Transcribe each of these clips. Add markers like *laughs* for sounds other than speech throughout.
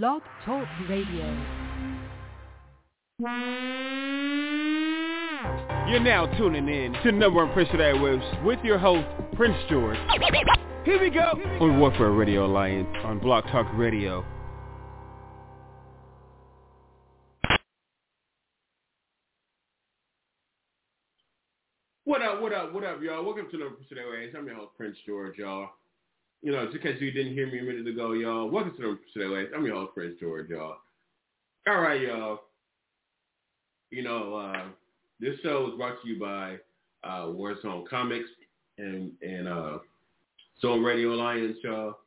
Blog Talk Radio. You're now tuning in to number one Prince of Airwaves with your host, Prince George. Here we go on Warfare Radio Alliance on Blog Talk Radio. What up, what up, what up, y'all? Welcome to number Prince of Airwaves. I'm your host, Prince George, y'all. You know, just in case you didn't hear me a minute ago, y'all, welcome to Prince of I'm your host, Prince George, y'all. All right, y'all. You know, uh, this show is brought to you by uh, Warzone Comics and and uh, Zone Radio Alliance, y'all.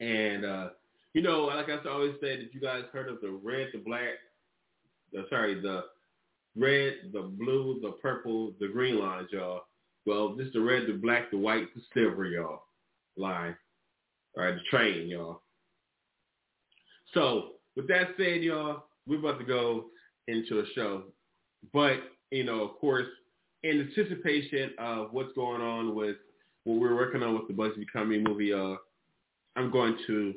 And uh, you know, like I always say, that you guys heard of the red, the black, the sorry, the red, the blue, the purple, the green lines, y'all. Well, this is the red, the black, the white, the silver, y'all. Line. All right, the train, y'all. So, with that said, y'all, we're about to go into a show. But, you know, of course, in anticipation of what's going on with what we're working on with the Bugsy Becoming movie, uh, I'm going to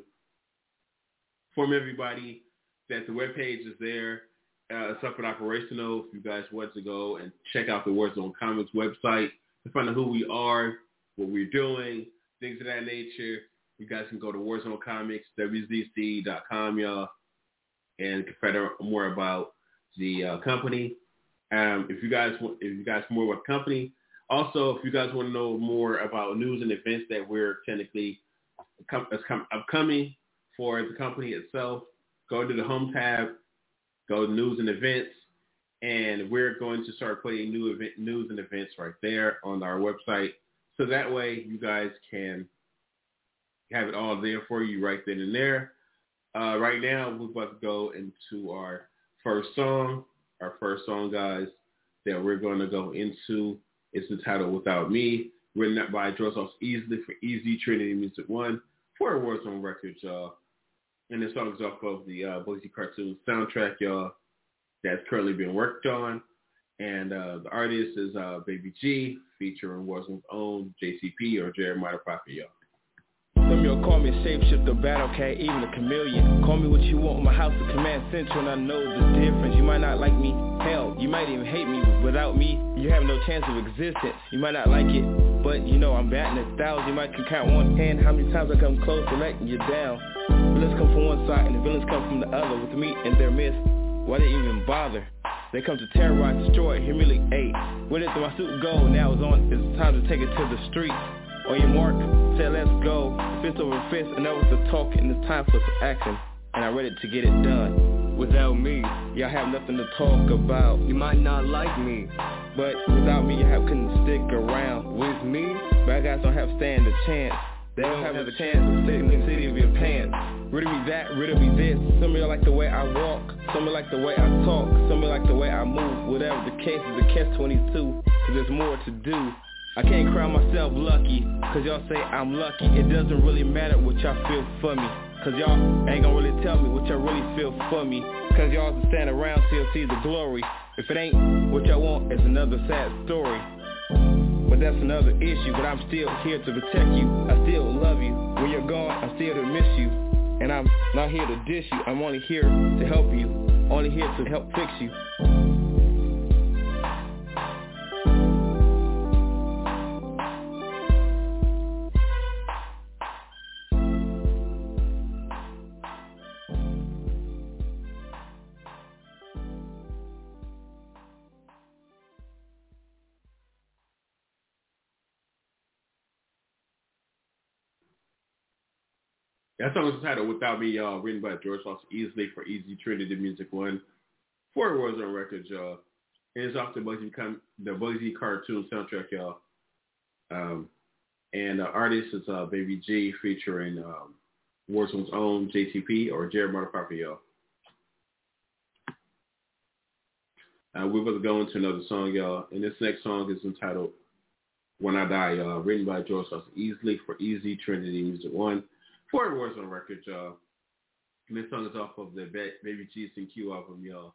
inform everybody that the webpage is there. Uh, it's up and operational if you guys want to go and check out the Warzone Comics website to find out who we are, what we're doing, things of that nature. You guys can go to Warzone Comics, WZC.com, y'all, and find out more about the uh, company. Um, if you guys want, if you guys more about the company, also if you guys want to know more about news and events that we're technically upcoming for the company itself, go to the home tab, go to news and events, and we're going to start putting new event news and events right there on our website. So that way you guys can have it all there for you right then and there. Uh, right now, we're about to go into our first song. Our first song, guys, that we're going to go into is entitled Without Me, written up by Joseph Easley for Easy Trinity Music One for Warzone Records, y'all. And the song is off of the uh, Boise Cartoon soundtrack, y'all, that's currently being worked on. And uh, the artist is uh, Baby G, featuring Warzone's own JTP or Jeremiah y'all. Some y'all call me shapeshifter, battle cat, even a chameleon. Call me what you want, my house is command central, and I know the difference. You might not like me, hell, you might even hate me. Without me, you have no chance of existence. You might not like it, but you know I'm batting a thousand. You might can count one hand how many times I come close to letting you down. Villains come from one side and the villains come from the other. With me in their midst, why they even bother? They come to terrorize, destroy, humiliate. Where did my suit go? Now it's on. It's time to take it to the streets. On your mark, say let's go. Fist over fist, and that was the talk, and it's time for some action. And I'm ready to get it done. Without me, y'all have nothing to talk about. You might not like me, but without me, you have couldn't stick around. With me, bad guys don't have stand a chance. They don't have a chance of sitting in the city of your pants. Rid of me that, rid of me this. Some of y'all like the way I walk. Some of y'all like the way I talk. Some of y'all like the way I move. Whatever the case is, a catch 22. Cause there's more to do. I can't crown myself lucky, cause y'all say I'm lucky. It doesn't really matter what y'all feel for me. Cause y'all ain't gonna really tell me what y'all really feel for me. Cause y'all just stand around till see the glory. If it ain't what y'all want, it's another sad story. But that's another issue, but I'm still here to protect you. I still love you. When you're gone, I'm still to miss you. And I'm not here to dish you. I'm only here to help you. Only here to help fix you. That song is titled Without Me, y'all, written by George Foster Easley for Easy Trinity Music One. Four Warzone Records, y'all. And it's off the Bugsy, the cartoon soundtrack, y'all. Um, and the artist is uh, Baby G featuring um, Warzone's own JTP or Jeremiah Prophet, y'all. Uh, we're going to go into another song, y'all. And this next song is entitled When I Die, y'all, written by George Foster Easley for Easy Trinity Music One. Four Warzone Records, y'all. And this song is off of the Baby G and Q album, y'all.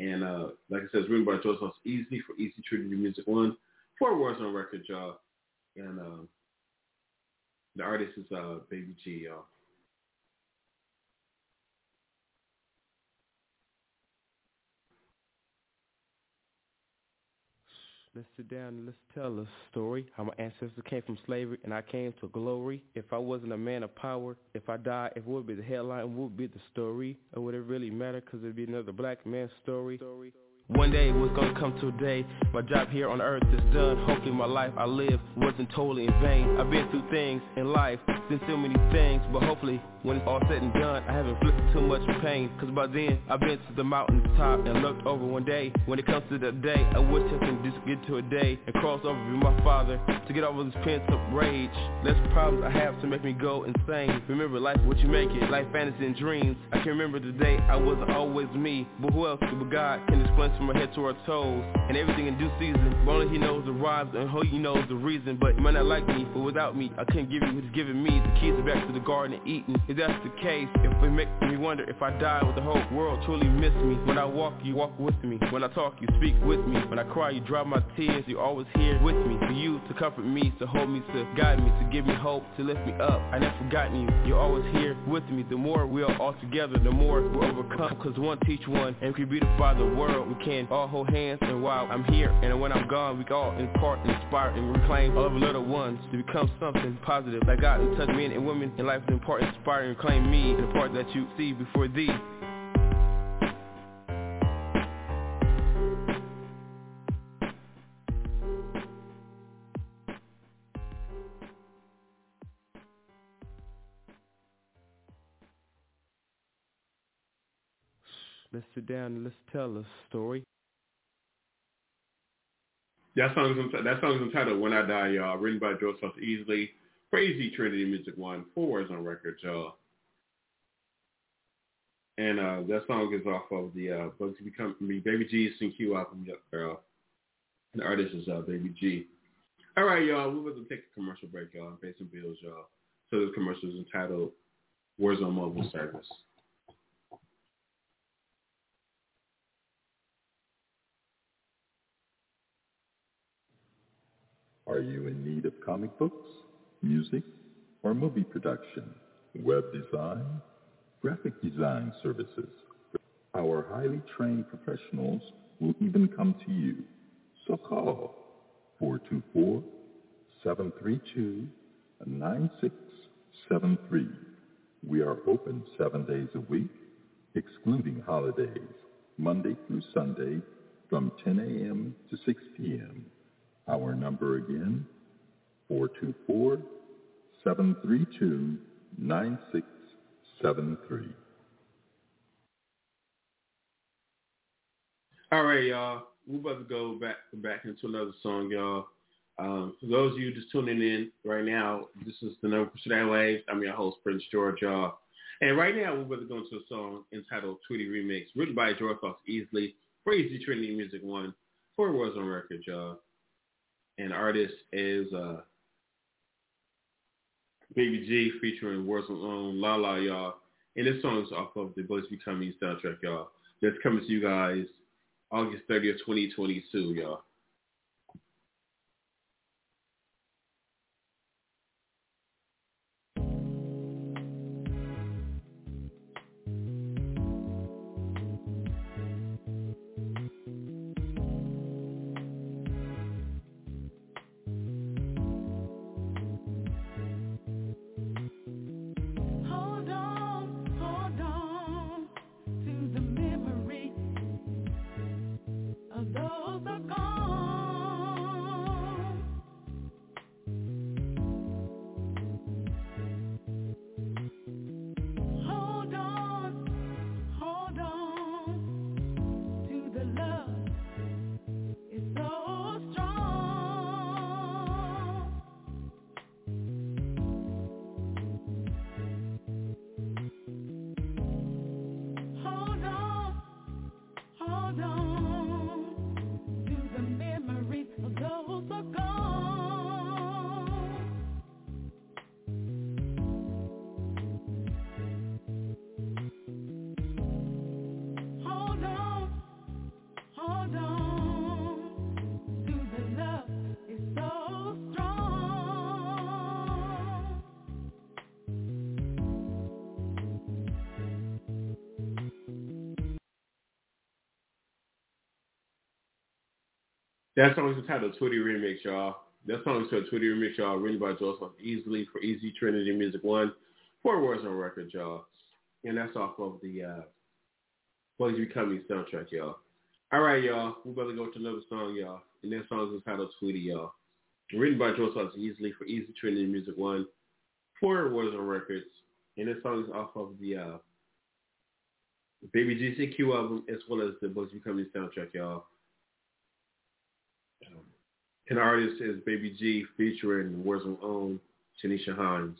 And uh, like I said, it's written by Joseph Easy for Easy Trinity Music One. Four Warzone Records, y'all. And uh, the artist is uh, Baby G, y'all. Let's sit down and let's tell a story. How my ancestors came from slavery and I came to glory. If I wasn't a man of power, if I died, it would be the headline, would be the story. Or would it really matter? Cause it'd be another black man's story. story. One day it was gonna come to a day My job here on earth is done Hopefully my life I live wasn't totally in vain I've been through things in life, seen so many things But hopefully when it's all said and done I haven't inflicted too much pain. Cause by then I've been to the mountain top And looked over one day. When it comes to that day I wish I can just get to a day And cross over with my father To get over this pent up rage. Less problems I have to make me go insane. Remember life what you make it Life fantasy and dreams. I can remember the day I wasn't always me But who else but God? Can explain from our head to our toes. And everything in due season Only he knows the rhymes and who he knows the reason. But you might not like me, but without me I couldn't give you what he's giving me. The keys are back to the garden Eden If that's the case, if it makes me wonder If I die, would the whole world truly miss me? When I walk, you walk with me. When I talk, you speak with me. When I cry, you dry my tears You're always here with me. For you to comfort me, to hold me, to guide me To give me hope, to lift me up I never forgotten you, you're always here with me. The more we are all together, the more we'll overcome. Cause one teach one, and we can beautify the world. We can all hold hands and while I'm here and when I'm gone we all impart, inspire and reclaim all of little ones to become something positive. Like God and touch men and women in life to impart, inspire and claim me the part that you see before thee Let's sit down and let's tell a story. That that song's entitled "When I Die," y'all. Written by Joseph Easley, Crazy Trinity Music One, four is on record, y'all. And uh, that song is off of the uh, Bugsy Become Me, Baby G's Q album, girl. And the artist is uh, Baby G. All right, y'all. We're going to take a commercial break, y'all, and pay some bills, y'all. So this commercial is entitled Warzone Mobile Service. Are you in need of comic books, music, or movie production, web design, graphic design services? Our highly trained professionals will even come to you. So call 424-732-9673. We are open seven days a week, excluding holidays, Monday through Sunday from 10 a.m. to 6 p.m. Our number again, 424-732-9673. All right, y'all. We're about to go back back into another song, y'all. Um, for those of you just tuning in right now, this is the number for that Waves. I'm your host, Prince George, y'all. And right now, we're about to go into a song entitled Tweety Remix, written by George Fox Easley, Crazy Trinity Music One, four words on record, y'all and artist is uh, Baby G featuring Warzone um, La La, y'all. And this song is off of the Bugsy Becoming soundtrack, y'all. That's coming to you guys August 30th, 2022, y'all. That song is entitled Tweety Remix, y'all. That song is called Tweety Remix, y'all, written by Joseph Easley for Easy Trinity Music One. Four words on record, y'all. And that's off of the uh Bugsy Becoming soundtrack, y'all. All right, y'all. We're about to go to another song, y'all. And that song is entitled Tweety, y'all. Written by Joseph Easley for Easy Trinity Music One. Four words on records. And this song is off of the uh Baby GCQ album as well as the Bugsy Becoming soundtrack, y'all. And artist is Baby G featuring Warzone own Tanisha Hines.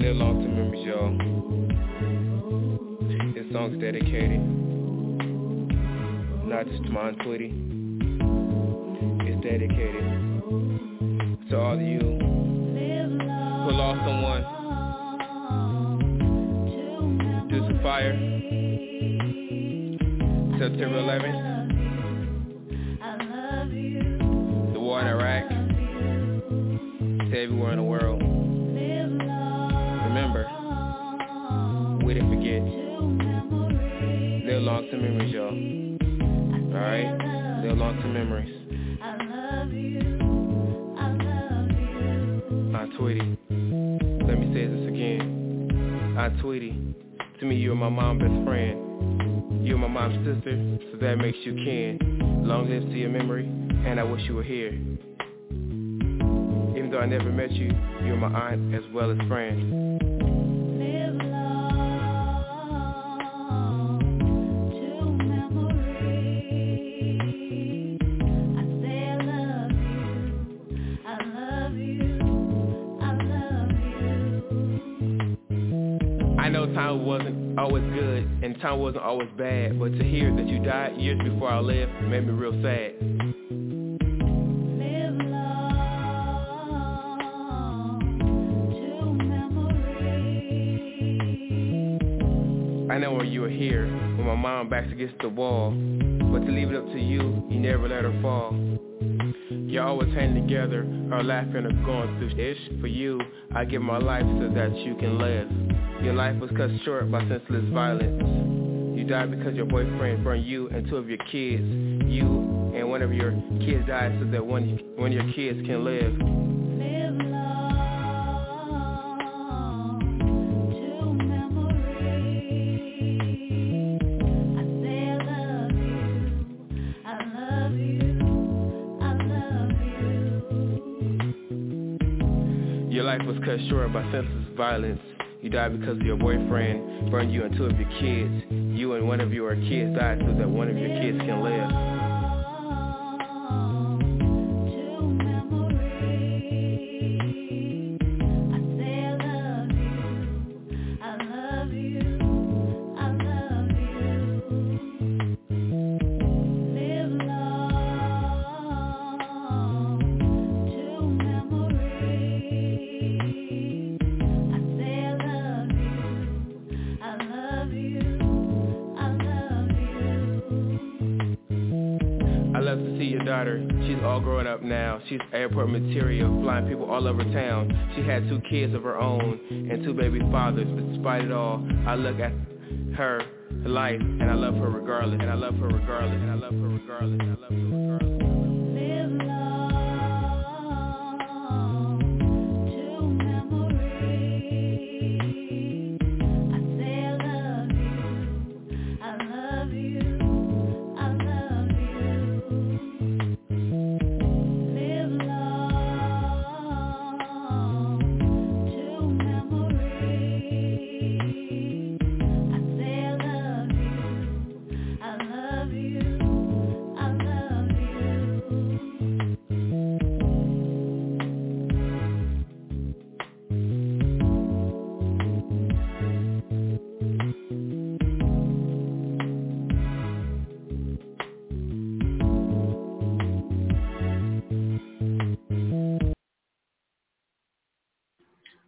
Live long to memories, y'all. This song's dedicated not just to my Aunt It's dedicated to all of you fire September 11th, the war in Iraq, to everywhere in the world. Remember, we didn't forget. Live long to memories, y'all. Alright? Live long to memories. Aunt Tweety, let me say this again. Aunt Tweety, to me you're my mom's best friend. You're my mom's sister, so that makes you kin. Long live to your memory, and I wish you were here. Even though I never met you, you're my aunt as well as friend. Time wasn't always bad, but to hear that you died years before I lived made me real sad. I know when you were here, when my mom backs against the wall, but to leave it up to you, you never let her fall. You always hang together, or laughing or going through ish. For you, I give my life so that you can live. Your life was cut short by senseless violence. You died because your boyfriend burned you and two of your kids. You and one of your kids died so that one, one of your kids can live. Your life was cut short by senseless violence. You died because your boyfriend burned you and two of your kids. You and one of your kids died so that one of your kids can live. Airport material, flying people all over town. She had two kids of her own and two baby fathers. But despite it all, I look at her life and I love her regardless. And I love her regardless. And I love her regardless. And I love her regardless.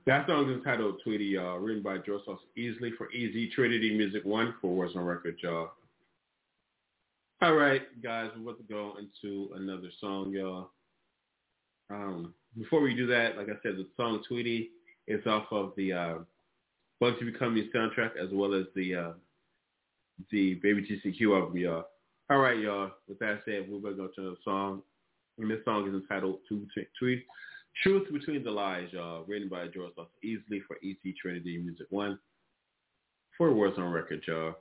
That song is entitled Tweety, y'all, written by Joseph Easley for Easy Trinity Music One for words on record, y'all. All right, guys, we're about to go into another song, y'all. Um, before we do that, like I said, the song Tweety is off of the uh, Bugsy Becoming soundtrack as well as the uh, the Baby GCQ album, y'all. All right, y'all. With that said, we're gonna go to the song. And this song is entitled "Truth Between the Lies," y'all. Written by George Lawson Easley for EC Trinity Music One. Four words on record, y'all.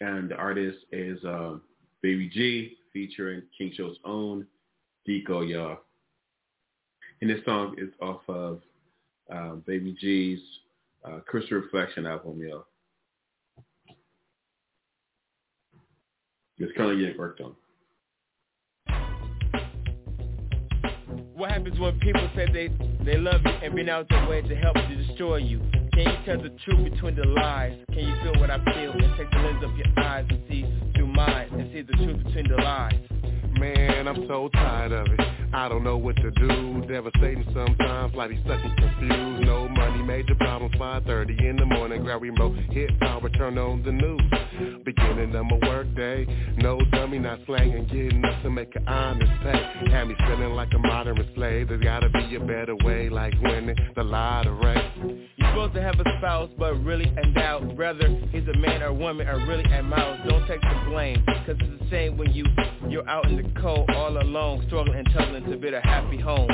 And the artist is uh, Baby G featuring King Show's own Deco, y'all. And this song is off of uh, Baby G's uh, Crystal Reflection album, y'all. It's currently getting worked on. What happens when people say they, they love you and been out their way to help to destroy you? Can you tell the truth between the lies? Can you feel what I feel and take the lens of your eyes and see through mine and see the truth between the lies? Man, I'm so tired of it. I don't know what to do. Devastating sometimes, like he's stuck and confused. No money, major problems. 5:30 in the morning, grab remote, hit power, turn on the news. Beginning of my work day, no dummy, not slanging, getting up to make an honest pay. Had me feeling like a modern slave. There's gotta be a better way, like winning the lottery. You're supposed to have a spouse, but really in doubt. Whether he's a man or woman, or really a mouse. Don't take the blame, cause it's the same when you you're out in the cold all alone, struggling tugging to build a happy home.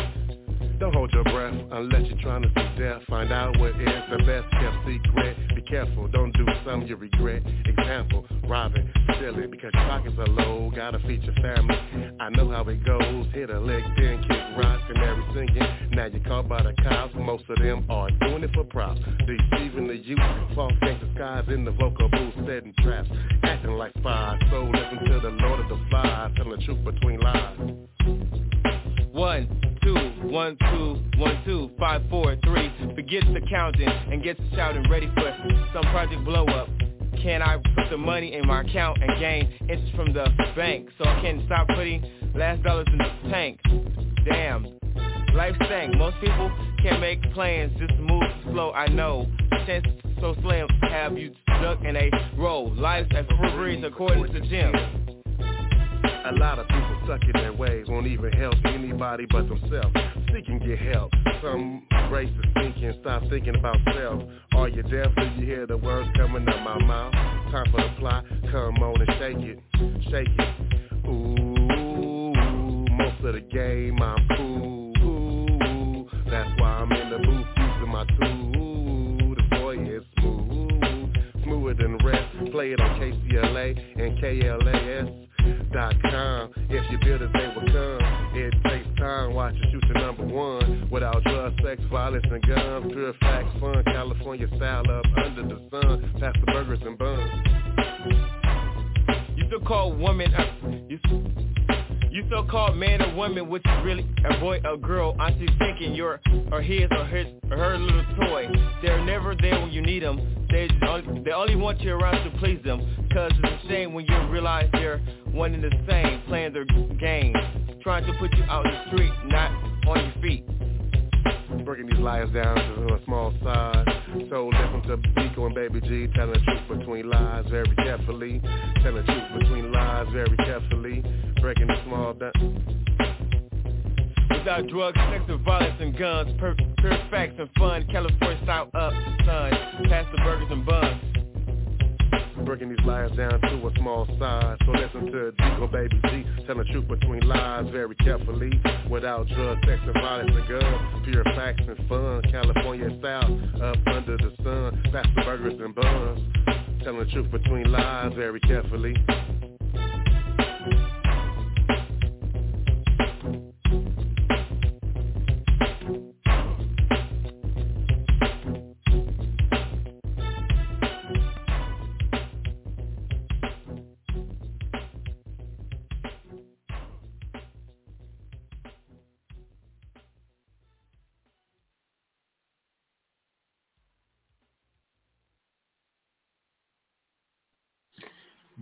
Don't hold your breath unless you're trying to see death. Find out what is the best kept secret. Be careful, don't do something you regret. Example, robbing, stealing because your pockets are low. Gotta feed your family. I know how it goes. Hit a lick, then kick rocks and every singing. Now you're caught by the cops. Most of them are doing it for props. Deceiving the youth. False gangster skies in the vocal booth, setting traps. Acting like spies. So listen to the Lord of the Flies. Telling the truth between lies. One, one, two, one, two, five, four, three. Forget the counting and get to shouting ready for some project blow up. Can I put the money in my account and gain interest from the bank so I can stop putting last dollars in the tank? Damn, life stank. Most people can't make plans, just move slow. I know. Chance so slim, have you stuck in a row. Life's as free according to Jim. A lot of people stuck in their ways won't even help anybody but themselves. Seek and get help. Some racist thinking, stop thinking about self. Are you deaf? Do you hear the words coming out my mouth? Time for the plot. Come on and shake it, shake it. Ooh, most of the game I'm cool. That's why I'm in the booth using my tool. The boy is smooth, smoother than rest. Play it on KCLA and KLAS If you build it, they will come. It takes time, watch you shoot the number one. Without drugs, sex, violence, and guns. Pure facts, fun, California style up under the sun. Pass the burgers and buns. You still call woman, uh, you, you so-called man or woman, which is really avoid a boy or girl. Aren't you thinking you're or his or his or her little toy? They're never there when you need them. They only, they only want you around to please them. Cause it's a shame when you realize they're one and the same, playing their game, trying to put you out in the street, not on your feet. Breaking these lies down to a small size. So listen to Biko and Baby G telling the truth between lies very carefully. Telling the truth between lies very carefully. Breaking the small down. Without drugs, sex, and violence and guns, pure, facts and fun, California style up, son, pass the burgers and buns breaking these lies down to a small size. So listen to Deco Baby G, telling the truth between lies very carefully. Without drugs, sex, and violence and guns, pure facts and fun. California style, up under the sun, the burgers and buns. Telling the truth between lies very carefully.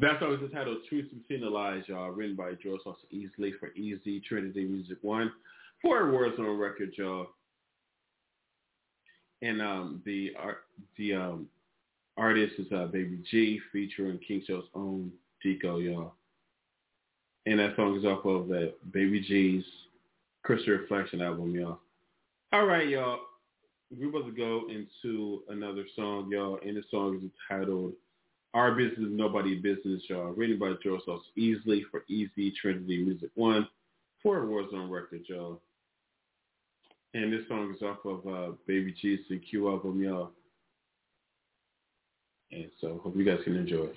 That song is entitled Truth Between the Lies, y'all, written by George Lawson Easley for Easy Trinity Music One. Four words on record, y'all. And um, the art, the um, artist is uh, Baby G, featuring King Show's own Deco, y'all. And that song is off of the Baby G's Crystal Reflection album, y'all. All right, y'all. we're about to go into another song, y'all, and the song is entitled Our Business Nobody Business, y'all. Written by Joe Sauce Easley for Easy Trinity Music One for Warzone Records, y'all. And this song is off of uh, Baby G's CQ album, y'all. And so hope you guys can enjoy it.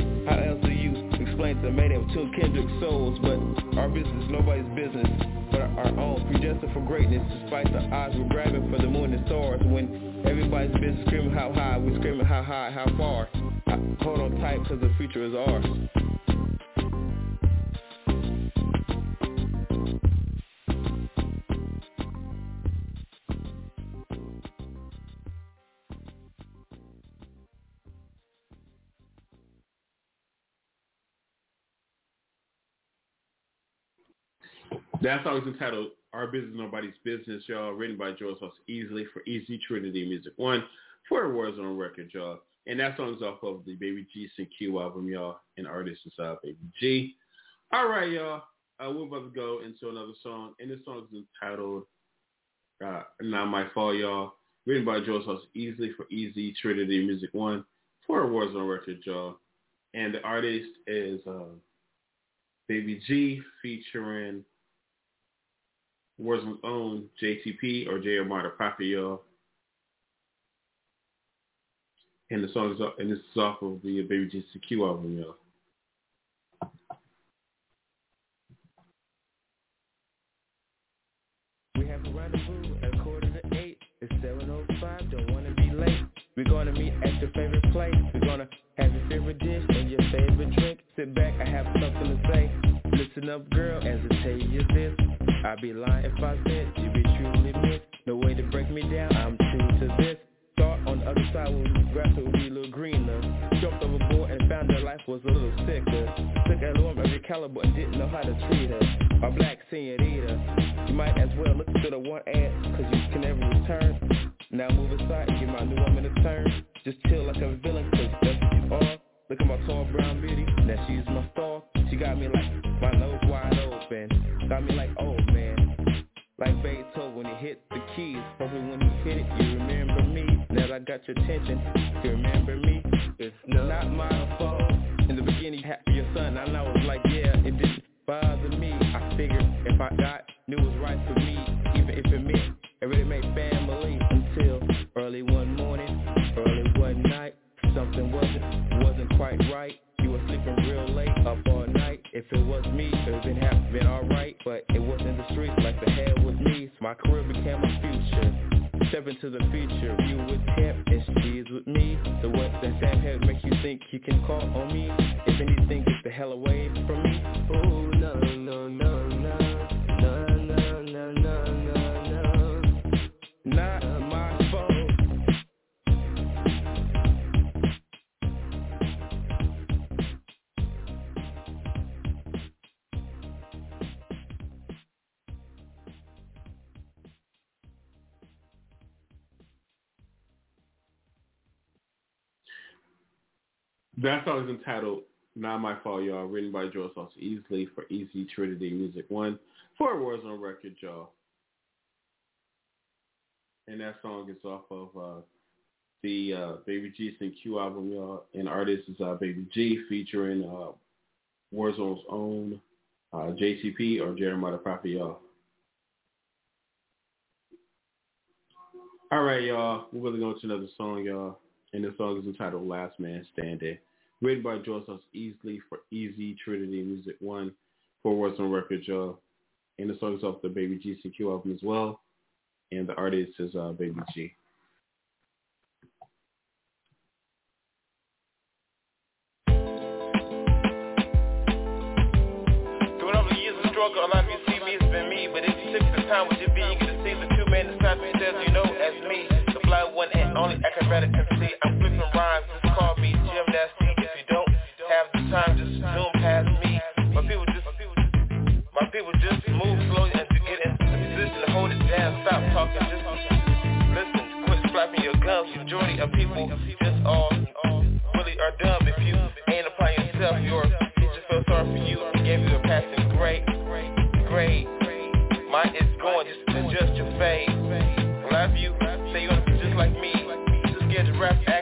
How else do you explain to the mating of two kindred souls? But our business is nobody's business, but our own. Predestined for greatness, despite the odds we're grabbing for the moon and stars. When everybody's business screaming how high, we're screaming how high, how far. Hold on tight, cause the future is ours. That song is entitled Our Business Nobody's Business, y'all, written by Joel Sauce Easley for Easy Trinity Music One for Warzone Record, y'all. And that song's off of the Baby G CQ album, y'all, and artist is uh, Baby G. All right, y'all. Uh, we're about to go into another song, and this song is entitled uh, Not My Fault, y'all, written by Joel Sauce Easley for Easy Trinity Music One for Warzone Record, y'all. And the artist is uh, Baby G featuring Warzone's own JTP or J. Armada Papio. And the song is and this is off of the Baby GCQ album, yo. We have a rendezvous at quarter to eight. It's 7.05, don't want to be late. We're going to meet at your favorite place. We're going to have your favorite dish and your favorite drink. Sit back, I have something to say. Listen up, girl, as I tell you this. I'd be lying if I said you be truly missed. No way to break me down, I'm true to this. Thought on the other side the grass would be a little greener. Jumped overboard and found that life was a little sicker. Took a woman every caliber and didn't know how to treat her. A black senorita. You might as well look to the one ad, cause you can never return. Now move aside and give my new woman a turn. Just chill like a villain, cause that's what you are. Look at my tall brown beauty, now she's my star. She got me like my nose wide open. Got me like, oh hit the keys. Hopefully when you hit it, you remember me. Now I got your attention. You remember me? It's not my fault. In the beginning, happy your son. I know it's like, yeah, it didn't bother me. I figured if I got, knew it was right for me. Even if it meant it really made family. Until early one morning, early one night. Something wasn't, wasn't quite right. You were sleeping real late, up all night. If it was me, it would've been, have been alright. But it wasn't my career became my future. Step into the future, you with and she's with me. The what that same head make you think you can call on me? That song is entitled Not My Fault, y'all, written by Joel Sauce Easley for Easy Trinity Music One for Warzone Record, y'all. And that song is off of uh, the uh, Baby G Q album, y'all. And artist is uh, Baby G featuring uh, Warzone's own uh, JTP or Jeremiah Prophet, y'all. All right, y'all. We're going to go to another song, y'all. And the song is entitled Last Man Standing. Written by Joel Sauce Easley for Easy Trinity Music One for Words on Record Joe. And the song is off the Baby GCQ album as well. And the artist is uh, Baby G. Struggle a lot of see been me But if you took the time, would you be to see the two says you know as me The blind one and only I'm flipping rhymes, my people just move slowly and to get in position. To hold it down Stop talking, just listen, quit flapping your gums. Majority of people just all really are dumb. If you ain't applying yourself, your teacher feel sorry for you. Gave you a passing grade, grade. Mine is going, just adjust your fade. Love you, say you just like me. Just get to rap, act,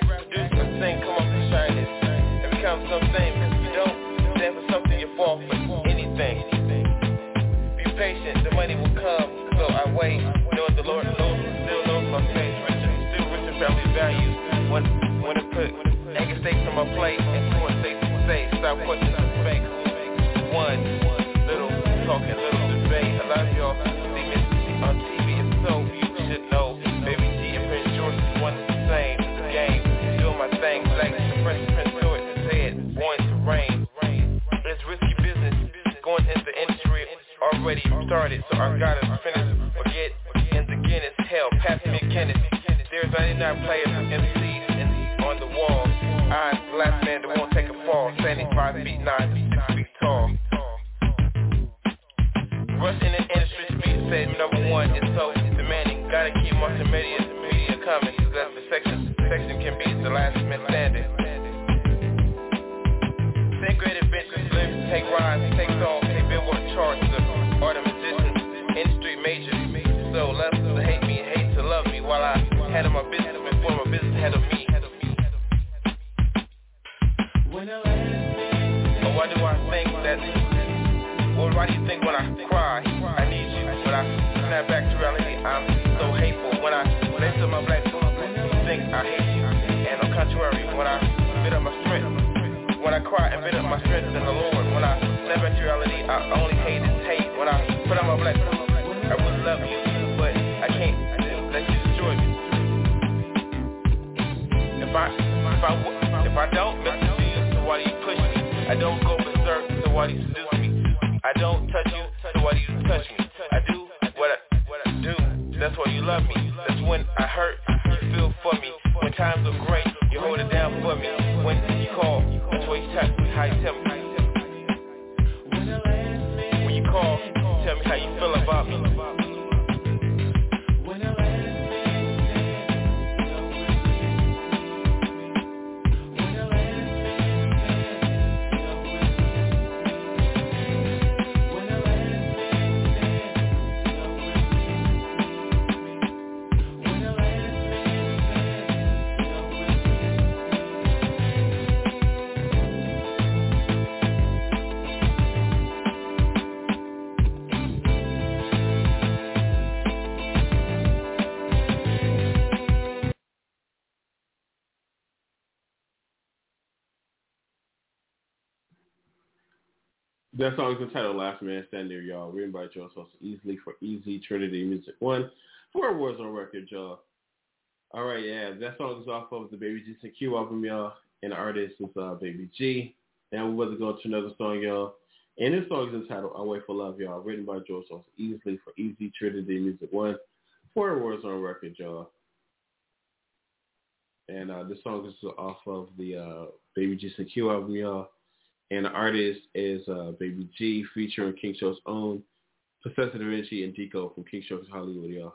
plate And steaks to say, stop questioning the fake One, little talking, little debate. I love y'all, see me on TV and so you should know. Baby G and Prince George is one and the same Game, doing my thing, like the Prince Prince George said, going to rain It's risky business, going into the industry already started So I gotta finish, fall Standing 5 feet 9 6 feet tall. Rush in the industry be said number one is so demanding. Gotta keep multimedia media If I If I If I don't listen to you So why do you push me I don't go berserk So why do you seduce me I don't touch you, so why do you touch me? I do what I, do, that's why you love me. That's when I hurt, you feel for me. When times are great, you hold it down for me. When you call, that's why you text me, how you tell me. When you call, tell me how you feel about me. That song is entitled Last Man Standing, y'all. Written by Joe Sosa Easley for Easy Trinity Music One. Four words on record, y'all. All right, yeah. That song is off of the Baby G Q album, y'all. And the artist is uh, Baby G. Now we're about to go to another song, y'all. And this song is entitled I Wait for Love, y'all. Written by Joe Sosa Easley for Easy Trinity Music One. Four words on record, y'all. And uh, this song is off of the uh, Baby G Q album, y'all. And the artist is uh, Baby G featuring King Show's own Professor Da Vinci and Deco from King Show's Hollywood, y'all.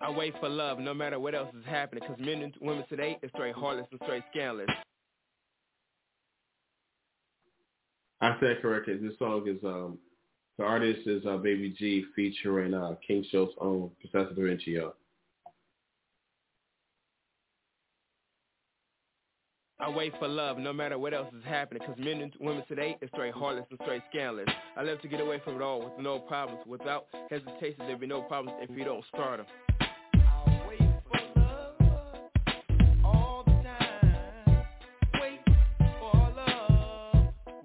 I wait for love no matter what else is happening Cause men and women today is straight heartless and straight scandalous I said correctly. This song is, um, the artist is uh, Baby G featuring uh, King Show's own Professor Da Vinci, y'all. I wait for love no matter what else is happening Cause men and women today is straight heartless and straight scandalous. I live to get away from it all with no problems Without hesitation there be no problems if you don't start them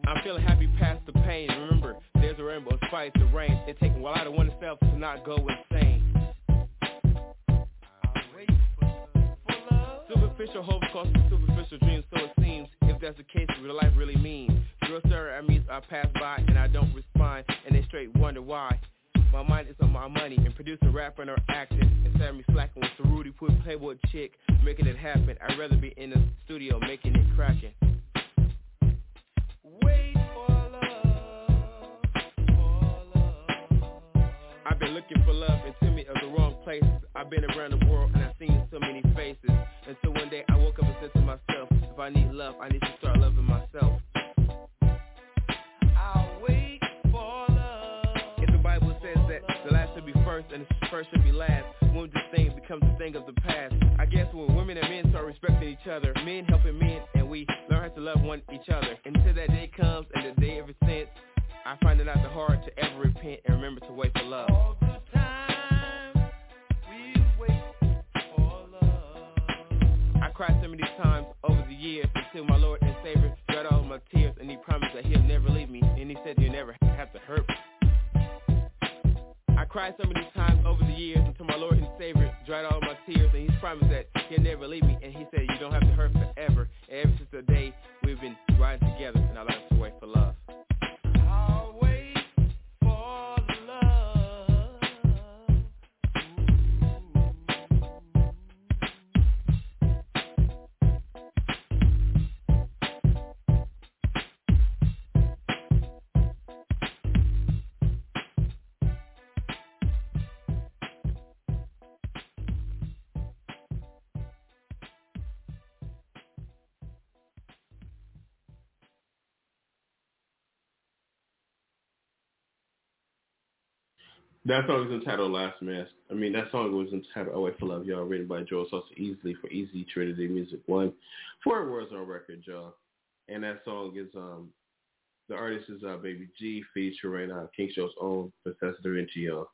I'm feeling happy past the pain. Remember, there's a rainbow, spice the rain. It takes a while to want to to not go insane Superficial hopes cost superficial dreams, so it seems. If that's the case, real life really means. Girls stare at me, I pass by and I don't respond, and they straight wonder why. My mind is on my money and producing, rapping, or acting of me slacking with the Rudy Put Playboy chick Making it happen I'd rather be in the studio making it cracking Wait I've been looking for love in too many of the wrong places. I've been around the world and I've seen so many faces. Until one day I woke up and said to myself If I need love, I need to start loving myself. I'll wait for love. If the Bible says that the last should be first and the first should be last When this thing becomes a thing of the past? I guess when women and men start respecting each other Men helping men and we learn how to love one each other. Until that day comes and the day ever since I find it not the hard to ever repent and remember to wait for love All the time we wait for love I cried so many times over the years Until my Lord and Savior dried all my tears And he promised that he'll never leave me And he said he'll never have to hurt me I cried so many times over the years until my Lord and Savior dried all my tears and he's promised that he'll never leave me and he said you don't have to hurt forever. And ever since the day we've been riding together and I learned to wait for love. That song is entitled Last Mask. I mean, that song was entitled Oh for Love, y'all, written by Joel Sosa Easley for Easy Trinity Music One. Four Warzone record, y'all. And that song is, um, the artist is uh, Baby G featuring uh, King Show's own Professor Da Vinci, y'all.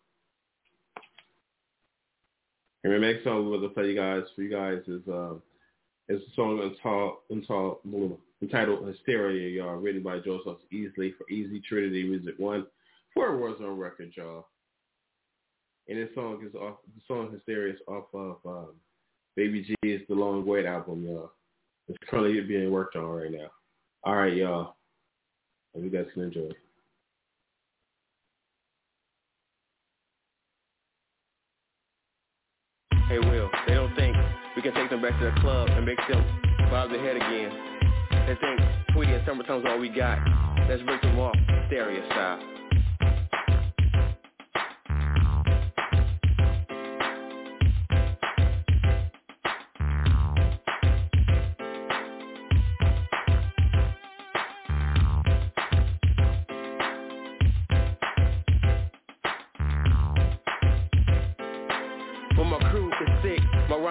And the next song we're going to play you guys, for you guys is, uh, is a song entitled, entitled, entitled Hysteria, y'all, written by Joel Sosa Easley for Easy Trinity Music One. Four Warzone record, y'all and this song is off. The song "Hysteria" is off of um, Baby G's "The Long Wait" album, y'all. It's currently being worked on right now. All right, y'all. Hope you guys can enjoy. Hey, Will, they don't think we can take them back to the club and make them bob their head again. They think Tweety and Summertime's all we got. Let's break them off, stereo style.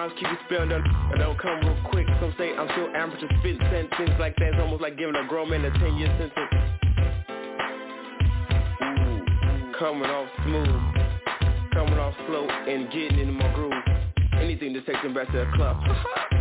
Rhymes keep you spelled on I don't come real quick. Some say I'm still amateur spitting sentences like that. It's almost like giving a grown man a 10 year sentence. Ooh, coming off smooth Coming off slow and getting into my groove. Anything to take them back to the club *laughs*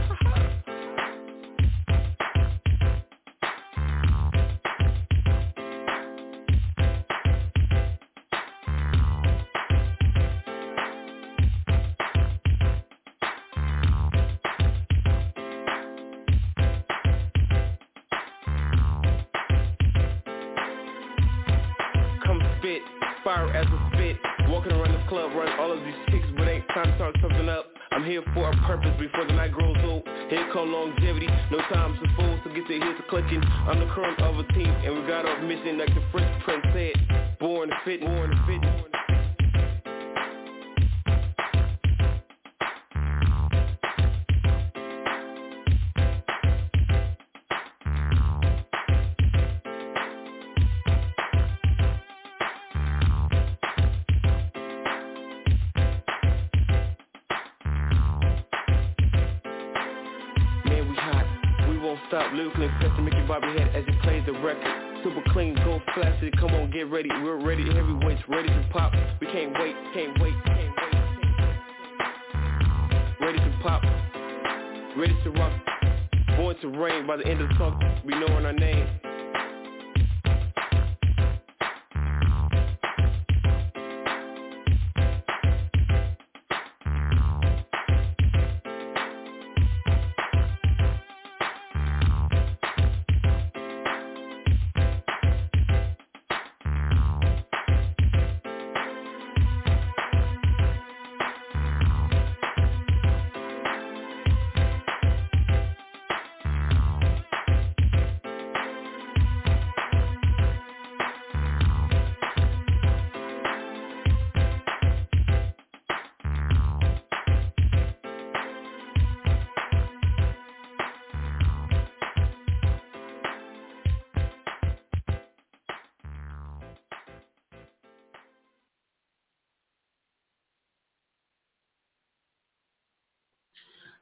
talk, we knowin our name.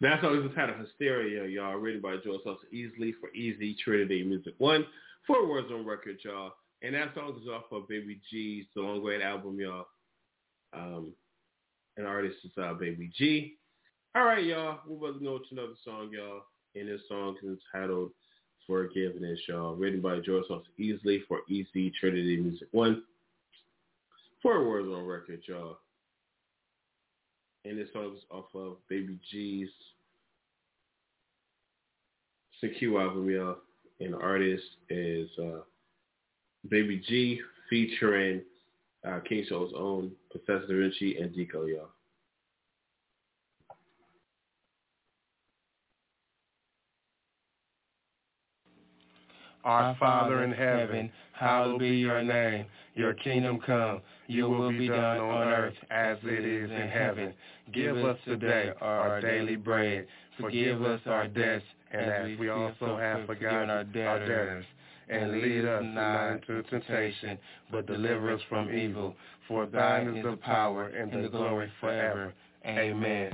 That song is entitled Hysteria, y'all, written by Joel Sosa Easley for Easy Trinity Music One. Four Warzone record, y'all. And that song is off of Baby G's The Long Way album, y'all. Um, an artist is uh, Baby G. All right, y'all. We're about to go to another song, y'all. And this song is entitled Forgiveness, y'all. Written by Joel Sosa Easley for Easy Trinity Music One. Four Warzone record, y'all and this song is off of Baby G's Secure album, y'all. And the artist is uh, Baby G featuring uh, King Show's own Professor Da Vinci and Deco, y'all. Our Father in heaven, hallowed be your name. Your kingdom come. Your will be done on earth as it is in heaven. Give us today our daily bread. Forgive us our debts, and as we also have forgiven our debtors. And lead us not into temptation, but deliver us from evil. For thine is the power and the glory forever. Amen.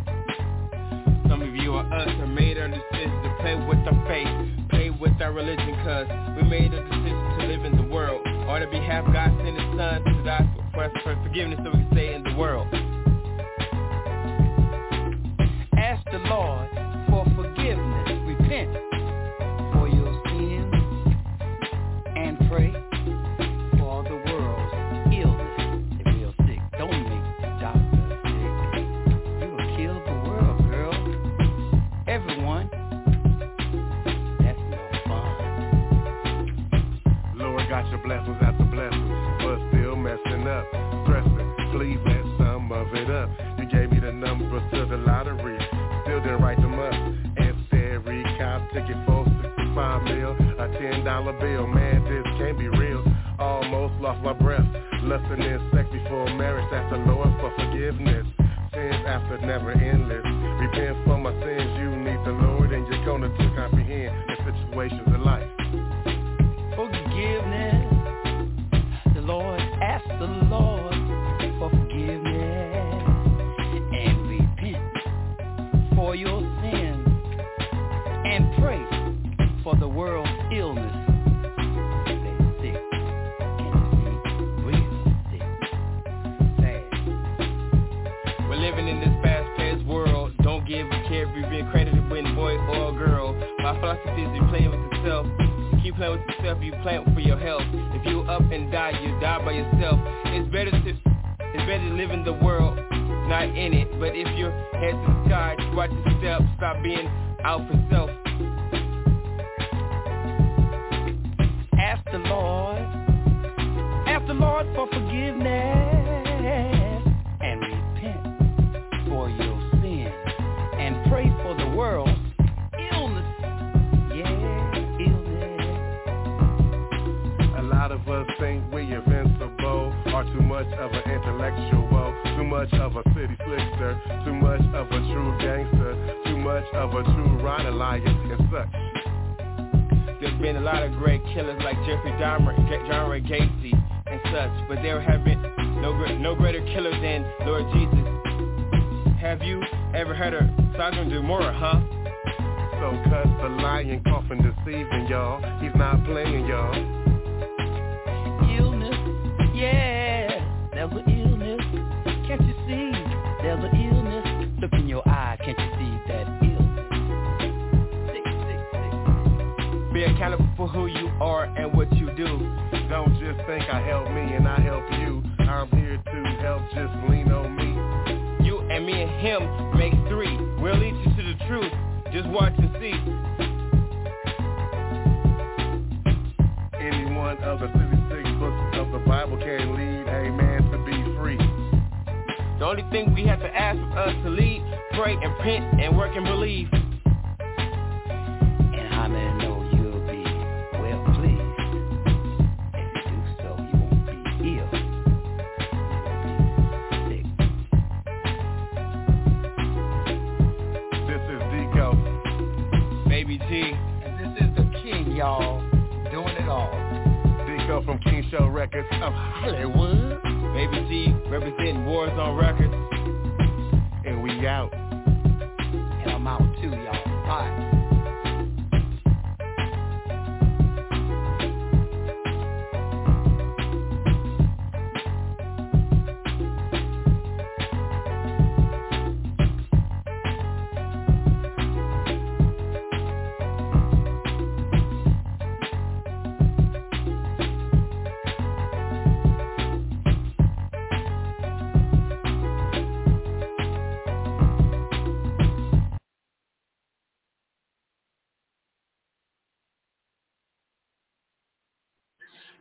Some of you are us and made our decision to play with our faith, play with our religion, cause we made a decision to live in world. On our behalf, God sent his son to die for for forgiveness so we can stay in the world. Ask the Lord for forgiveness. Repent for your sins and pray blessings after blessings, but still messing up. Pressing, please let some of it up. You gave me the numbers to the lottery, still didn't write them up. Instead, recount ticket for 65 mil, a $10 bill. Man, this can't be real. Almost lost my breath, lusting in sex before marriage. Ask the Lord for forgiveness. Sins after never endless. Repent for my sins, you need the Lord, and you're gonna to comprehend the situations Is you playing with yourself. You keep playing with yourself, you playing for your health. If you up and die, you die by yourself. It's better to it's better to live in the world, not in it. But if your head to the sky, watch your step, stop being out for self. Ask the Lord, ask the Lord for forgiveness Sodom huh?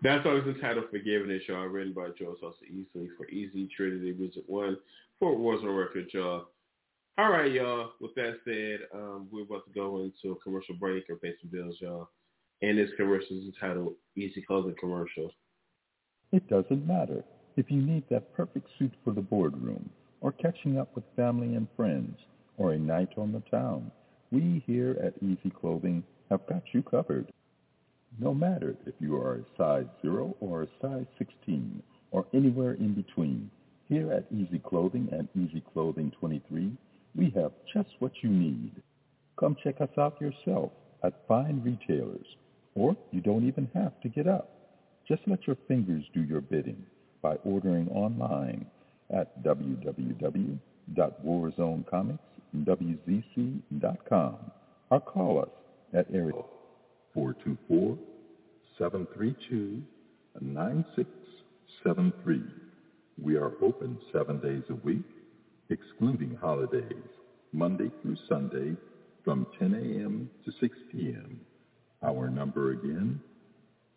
That song is entitled Forgiveness, y'all, written by Joe Sosa Easley for Easy Trinity Music One, Fort Worth on record, y'all. All right, y'all. With that said, um, we're about to go into a commercial break or pay some bills, y'all. And this commercial is entitled Easy Clothing Commercial. It doesn't matter if you need that perfect suit for the boardroom or catching up with family and friends or a night on the town. We here at Easy Clothing have got you covered. No matter if you are a size 0 or a size 16 or anywhere in between, here at Easy Clothing and Easy Clothing 23, we have just what you need. Come check us out yourself at fine retailers, or you don't even have to get up. Just let your fingers do your bidding by ordering online at www.warzonecomicswzc.com or call us at area 424-732-9673. We are open seven days a week, excluding holidays, Monday through Sunday from 10 a.m. to 6 p.m. Our number again,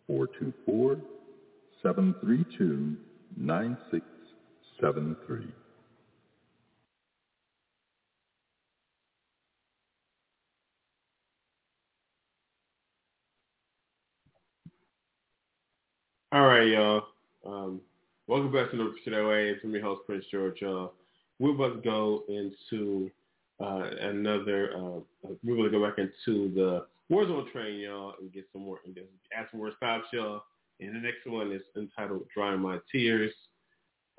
424-732-9673. All right, y'all. Um, welcome back to the Today Way. It's me, host Prince George. Y'all. We're about to go into uh, another. Uh, we're going to go back into the Warzone train, y'all, and get some more, and get, some more stops, y'all. And the next one is entitled "Dry My Tears."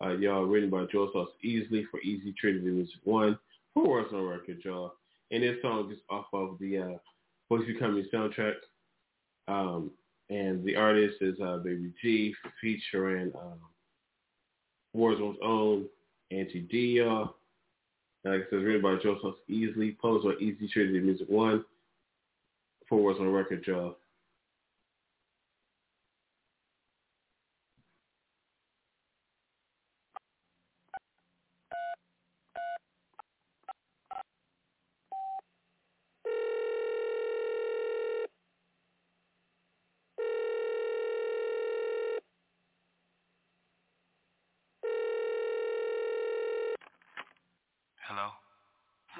Uh, y'all, written by Joe Sauce Easley for Easy Trinity Music One for Warzone Record, y'all. And this song is off of the uh, Bugsy Becoming soundtrack. Um, and the artist is uh, Baby G featuring um, Warzone's own Angie D. Like I said, written by Joseph Easley, published on Easy Trinity Music One, for Warzone Record, y'all.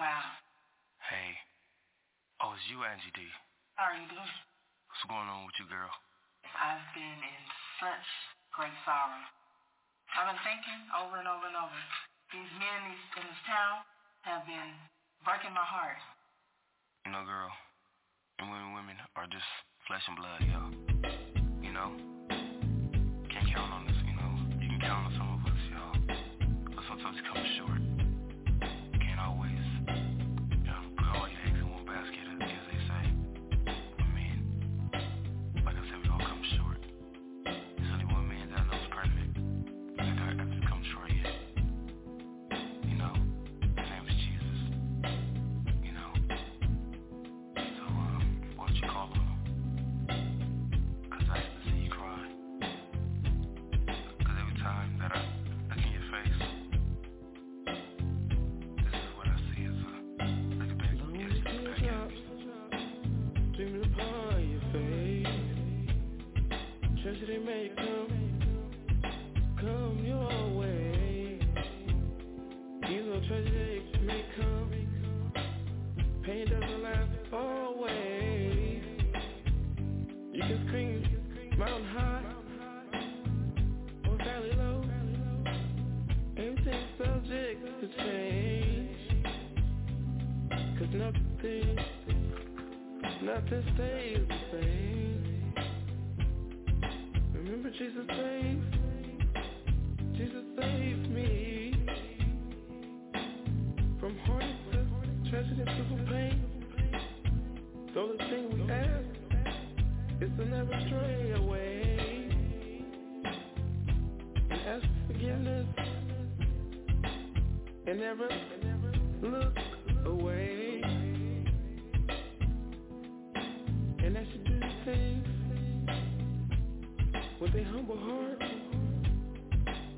Wow. Hey. Oh, it's you, Angie D. How are you doing? What's going on with you, girl? I've been in such great sorrow. I've been thinking over and over and over. These men in, this town have been breaking my heart. You know, girl, and women, women are just flesh and blood, yo. You know? Can't count on this, you know? You can count on some of us, y'all. But sometimes it comes short. Is to never stray away ask forgiveness and never look away. And that should do things with a humble heart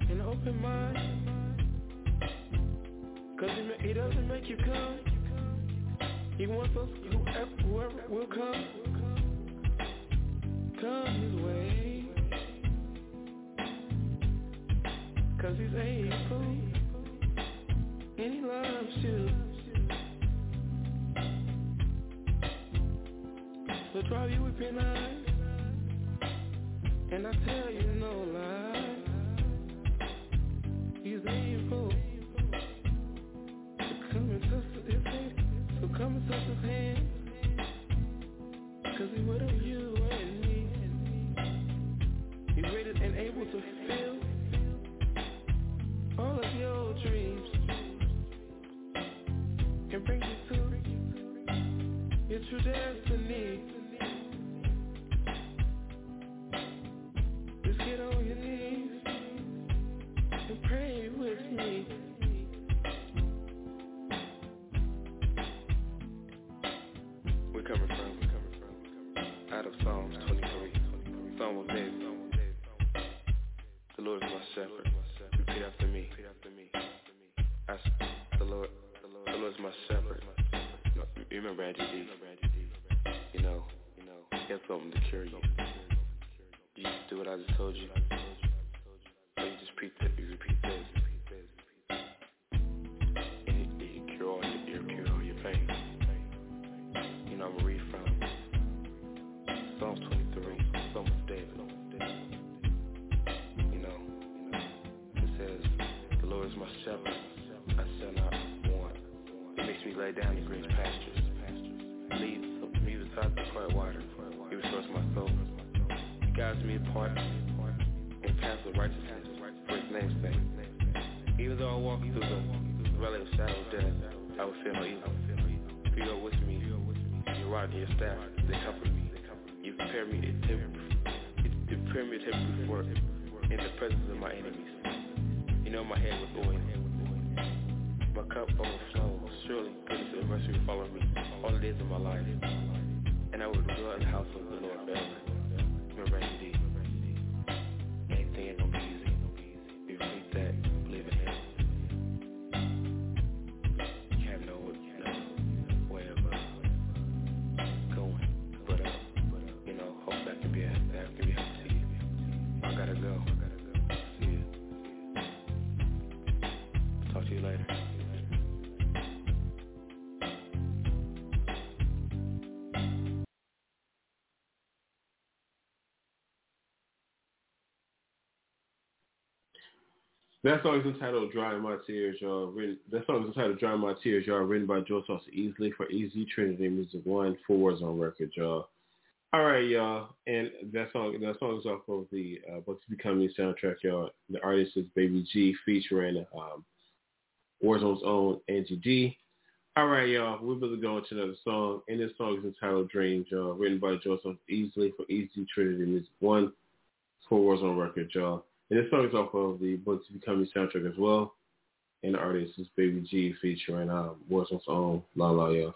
and open mind. Cause he doesn't make you come. He wants us, whoever, Remember You know, you know, he something to cure you. You just do what I just told you. Or you just repeat, you repeat this. And he, he cure all your, cure all your pain. You know, I'm gonna read from Psalms 23, Psalms of David. You know, you know, it says, the Lord is my shepherd, I shall not want. He makes me lay down in green pastures. Apart in paths of righteousness for his name's sake. Even though I walk through the valley of shadow of death, I will fear no evil. For you are with me. Your rod and your staff, they comfort me. You prepare me table, you prepare me a table before in the presence of my enemies You know my head was oil. That song is entitled "Drying My Tears," y'all. Written, that song is entitled "Drying My Tears," y'all. Written by Joe Easley for Easy Trinity Music One. Four on record, y'all. All right, y'all. And that song, that song is off of the uh, What's Becoming soundtrack, y'all. The artist is Baby G featuring um, Warzone's own Angie D. All right, y'all. We're about to go into another song, and this song is entitled Dreams, y'all, written by Joseph Easley for Easy Trinity Music One for on record, y'all. And this song is off of the Bugsy Becoming soundtrack as well. And the artist is Baby G featuring um, Warzone's own La La, y'all.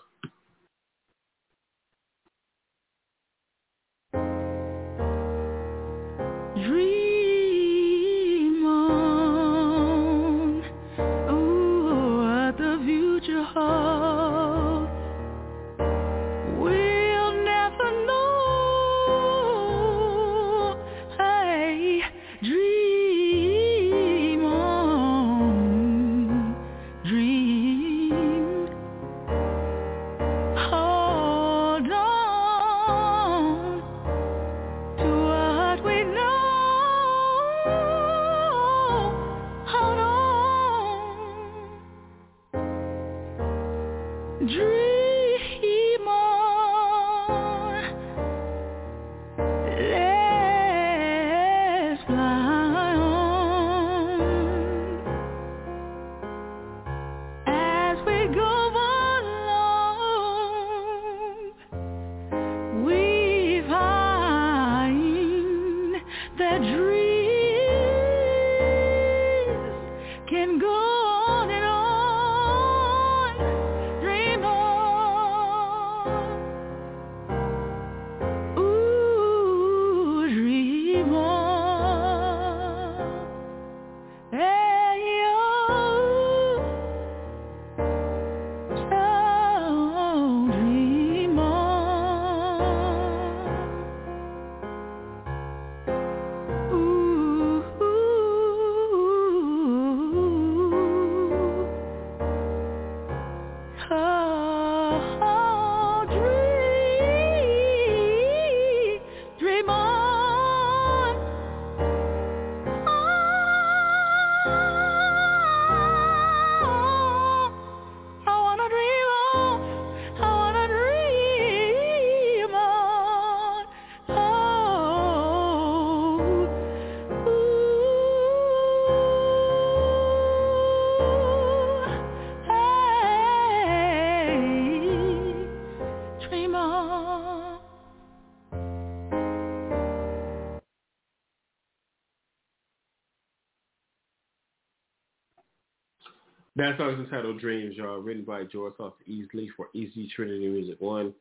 That song is entitled Dreams, y'all, written by George Costa Easley for Easy Trinity Music One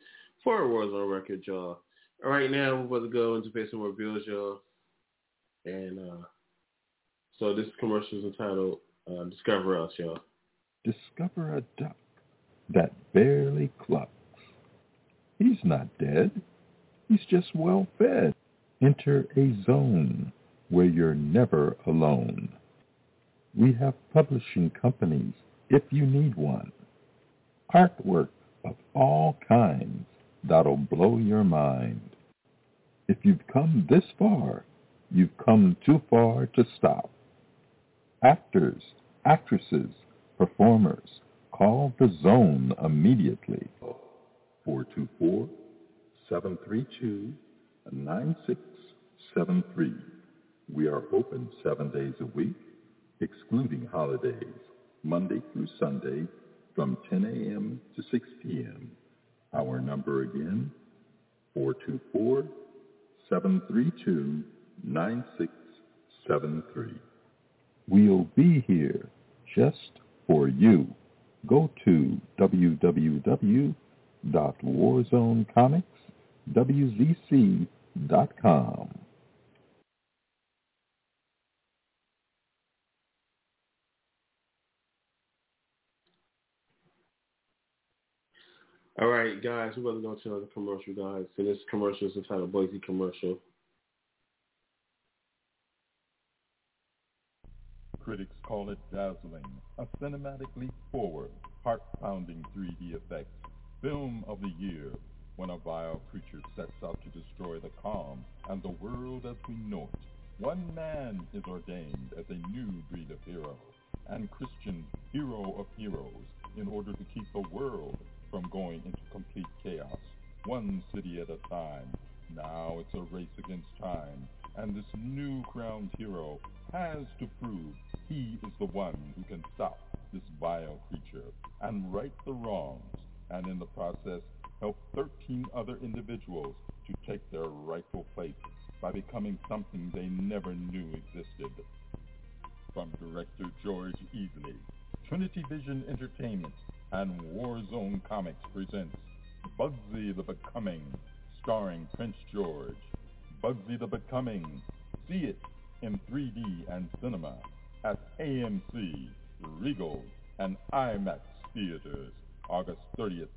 for Warzone Records, y'all. All right, now we're about to go into pay some more bills, y'all. And uh, so this commercial is entitled uh, Discover Us, y'all. Discover a duck that barely clucks. He's not dead. He's just well fed. Enter a zone where you're never alone. We have publishing companies if you need one. Artwork of all kinds that'll blow your mind. If you've come this far, you've come too far to stop. Actors, actresses, performers, call the zone immediately. 424-732-9673. We are open seven days a week excluding holidays, Monday through Sunday from 10 a.m. to 6 p.m. Our number again, 424-732-9673. We'll be here just for you. Go to www.warzonecomicswzc.com. All right, guys, we're going to go to another commercial, guys. And this commercial is entitled Bugsy Commercial. Critics call it dazzling, a cinematically forward, heart-pounding 3D effect, film of the year, when a vile creature sets out to destroy the calm and the world as we know it. One man is ordained as a new breed of hero, and Christian hero of heroes, in order to keep the world from going into complete chaos, one city at a time. Now it's a race against time, and this new crowned hero has to prove he is the one who can stop this vile creature and right the wrongs, and in the process help 13 other individuals to take their rightful place by becoming something they never knew existed. From director George Easley, Trinity Vision Entertainment and Warzone Comics presents Bugsy the Becoming, starring Prince George. Bugsy the Becoming. See it in 3D and cinema at AMC, Regal, and IMAX theaters August 30th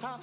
top.